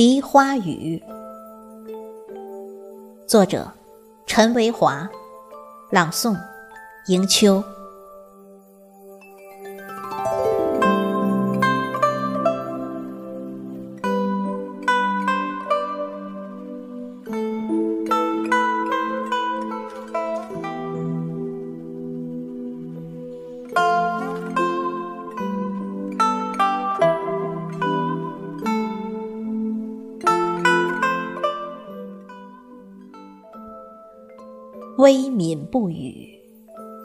梨花雨》，作者陈维华，朗诵迎秋。微泯不语，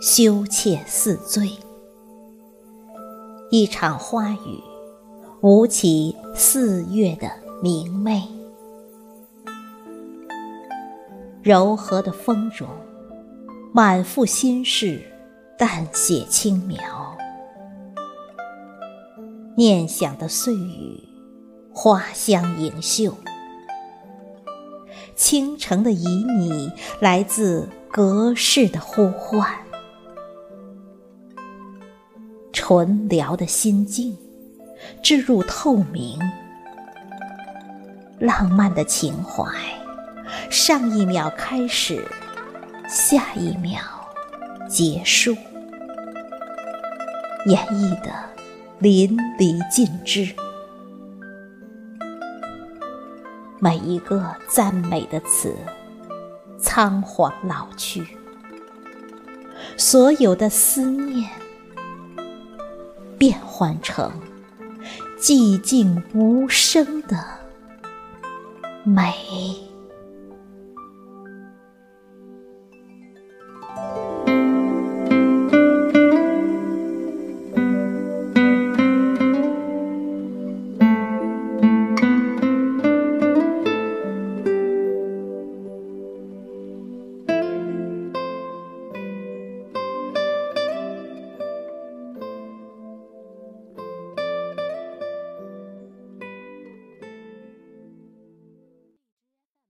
羞怯似醉。一场花雨，舞起四月的明媚。柔和的风中，满腹心事，淡写轻描。念想的碎语，花香盈袖。倾城的旖旎，来自。隔世的呼唤，纯聊的心境，置入透明，浪漫的情怀，上一秒开始，下一秒结束，演绎的淋漓尽致，每一个赞美的词。仓皇老去，所有的思念变换成寂静无声的美。